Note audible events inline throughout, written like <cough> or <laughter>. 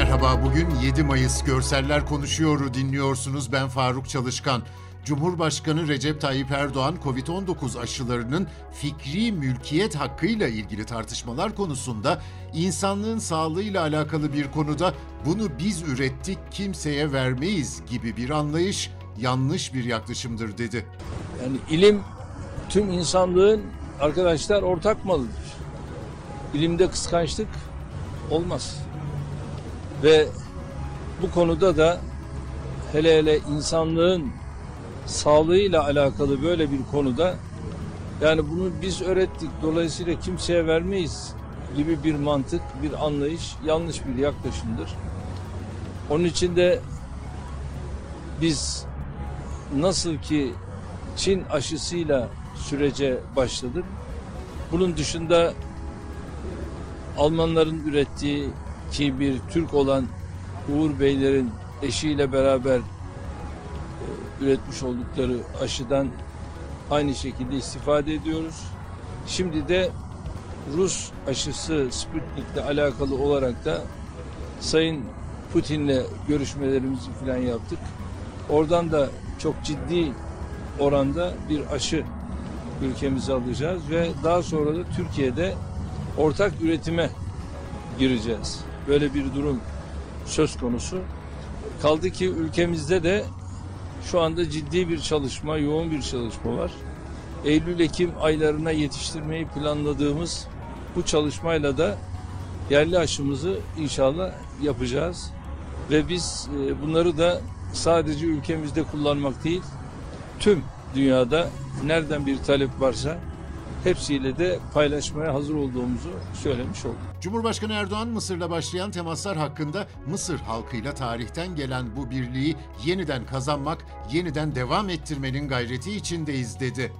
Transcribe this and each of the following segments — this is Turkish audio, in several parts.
Merhaba, bugün 7 Mayıs Görseller Konuşuyor'u dinliyorsunuz. Ben Faruk Çalışkan. Cumhurbaşkanı Recep Tayyip Erdoğan, Covid-19 aşılarının fikri mülkiyet hakkıyla ilgili tartışmalar konusunda insanlığın sağlığıyla alakalı bir konuda bunu biz ürettik, kimseye vermeyiz gibi bir anlayış yanlış bir yaklaşımdır dedi. Yani ilim tüm insanlığın arkadaşlar ortak malıdır. İlimde kıskançlık olmaz. Ve bu konuda da hele hele insanlığın sağlığıyla alakalı böyle bir konuda yani bunu biz öğrettik dolayısıyla kimseye vermeyiz gibi bir mantık, bir anlayış yanlış bir yaklaşımdır. Onun için de biz nasıl ki Çin aşısıyla sürece başladık. Bunun dışında Almanların ürettiği ki bir Türk olan Uğur Beylerin eşiyle beraber e, üretmiş oldukları aşıdan aynı şekilde istifade ediyoruz. Şimdi de Rus aşısı Sputnik'le alakalı olarak da Sayın Putin'le görüşmelerimizi falan yaptık. Oradan da çok ciddi oranda bir aşı ülkemize alacağız ve daha sonra da Türkiye'de ortak üretime gireceğiz. Böyle bir durum söz konusu. Kaldı ki ülkemizde de şu anda ciddi bir çalışma, yoğun bir çalışma var. Eylül-Ekim aylarına yetiştirmeyi planladığımız bu çalışmayla da yerli aşımızı inşallah yapacağız. Ve biz e, bunları da sadece ülkemizde kullanmak değil, tüm dünyada nereden bir talep varsa hepsiyle de paylaşmaya hazır olduğumuzu söylemiş olduk. Cumhurbaşkanı Erdoğan Mısır'la başlayan temaslar hakkında Mısır halkıyla tarihten gelen bu birliği yeniden kazanmak, yeniden devam ettirmenin gayreti içindeyiz dedi.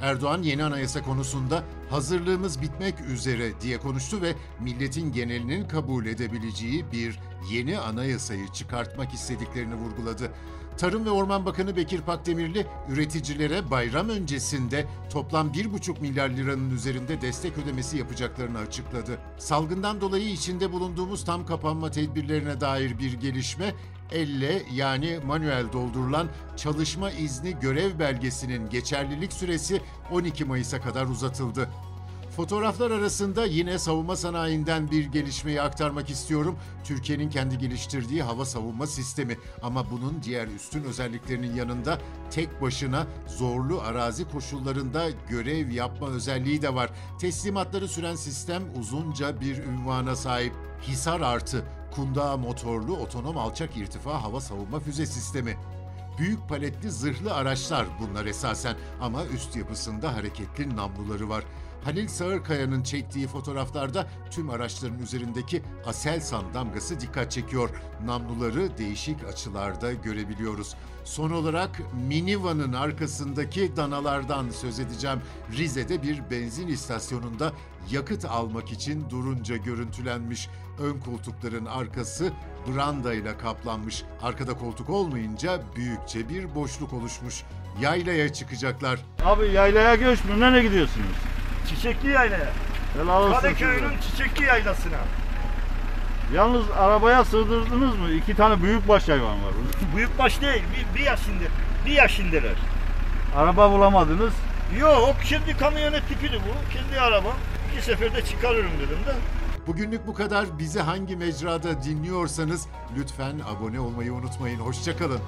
Erdoğan yeni anayasa konusunda hazırlığımız bitmek üzere diye konuştu ve milletin genelinin kabul edebileceği bir yeni anayasayı çıkartmak istediklerini vurguladı. Tarım ve Orman Bakanı Bekir Pakdemirli üreticilere bayram öncesinde toplam 1,5 milyar liranın üzerinde destek ödemesi yapacaklarını açıkladı. Salgından dolayı içinde bulunduğumuz tam kapanma tedbirlerine dair bir gelişme elle yani manuel doldurulan çalışma izni görev belgesinin geçerlilik süresi 12 Mayıs'a kadar uzatıldı. Fotoğraflar arasında yine savunma sanayinden bir gelişmeyi aktarmak istiyorum. Türkiye'nin kendi geliştirdiği hava savunma sistemi ama bunun diğer üstün özelliklerinin yanında tek başına zorlu arazi koşullarında görev yapma özelliği de var. Teslimatları süren sistem uzunca bir ünvana sahip. Hisar artı Kundağ motorlu otonom alçak irtifa hava savunma füze sistemi. Büyük paletli zırhlı araçlar bunlar esasen ama üst yapısında hareketli namluları var. Halil Sağırkaya'nın çektiği fotoğraflarda tüm araçların üzerindeki Aselsan damgası dikkat çekiyor. Namluları değişik açılarda görebiliyoruz. Son olarak minivanın arkasındaki danalardan söz edeceğim. Rize'de bir benzin istasyonunda yakıt almak için durunca görüntülenmiş. Ön koltukların arkası branda ile kaplanmış. Arkada koltuk olmayınca büyükçe bir boşluk oluşmuş. Yaylaya çıkacaklar. Abi yaylaya göçmüyor. Nereye gidiyorsunuz? Çiçekli yaylaya. Helal olsun Kadıköy'ün çiçekli yaylasına. Yalnız arabaya sığdırdınız mı? İki tane büyükbaş hayvan var. <laughs> Büyükbaş değil, bir, bir yaşında. Bir yaşındalar. Araba bulamadınız. Yok, kendi kamyonet tipiydi bu. Kendi araba. İki seferde çıkarırım dedim de. Bugünlük bu kadar. Bizi hangi mecrada dinliyorsanız lütfen abone olmayı unutmayın. Hoşçakalın.